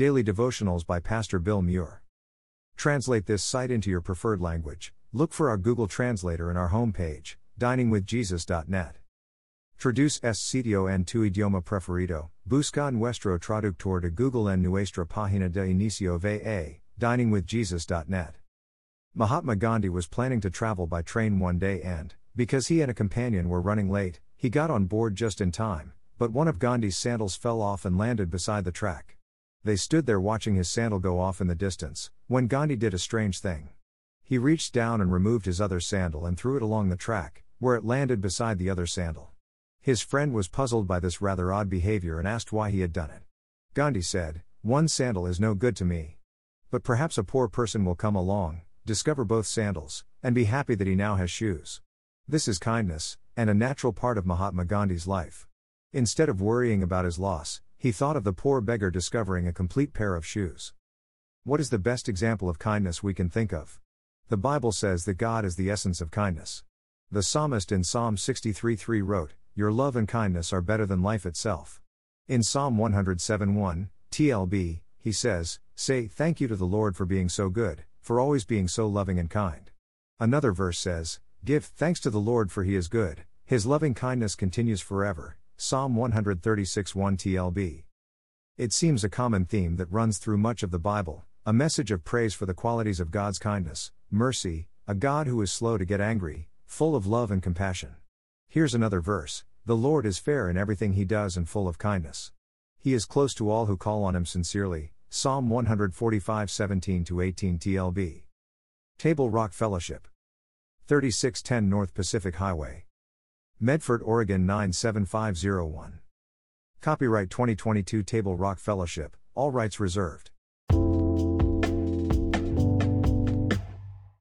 Daily Devotionals by Pastor Bill Muir. Translate this site into your preferred language. Look for our Google Translator in our homepage, diningwithjesus.net. Traduce este sitio en tu idioma preferido. Busca nuestro traductor de Google en nuestra página de inicio va, diningwithjesus.net. Mahatma Gandhi was planning to travel by train one day and, because he and a companion were running late, he got on board just in time, but one of Gandhi's sandals fell off and landed beside the track. They stood there watching his sandal go off in the distance, when Gandhi did a strange thing. He reached down and removed his other sandal and threw it along the track, where it landed beside the other sandal. His friend was puzzled by this rather odd behavior and asked why he had done it. Gandhi said, One sandal is no good to me. But perhaps a poor person will come along, discover both sandals, and be happy that he now has shoes. This is kindness, and a natural part of Mahatma Gandhi's life. Instead of worrying about his loss, he thought of the poor beggar discovering a complete pair of shoes. What is the best example of kindness we can think of? The Bible says that God is the essence of kindness. The psalmist in Psalm 63:3 wrote, your love and kindness are better than life itself. In Psalm 107:1, TLB, he says, Say thank you to the Lord for being so good, for always being so loving and kind. Another verse says, Give thanks to the Lord for he is good, his loving kindness continues forever. Psalm 136:1 TLB. It seems a common theme that runs through much of the Bible, a message of praise for the qualities of God's kindness, mercy, a God who is slow to get angry, full of love and compassion. Here's another verse the Lord is fair in everything he does and full of kindness. He is close to all who call on him sincerely. Psalm 145 17 18 TLB. Table Rock Fellowship. 3610 North Pacific Highway. Medford, Oregon 97501. Copyright 2022 Table Rock Fellowship, all rights reserved.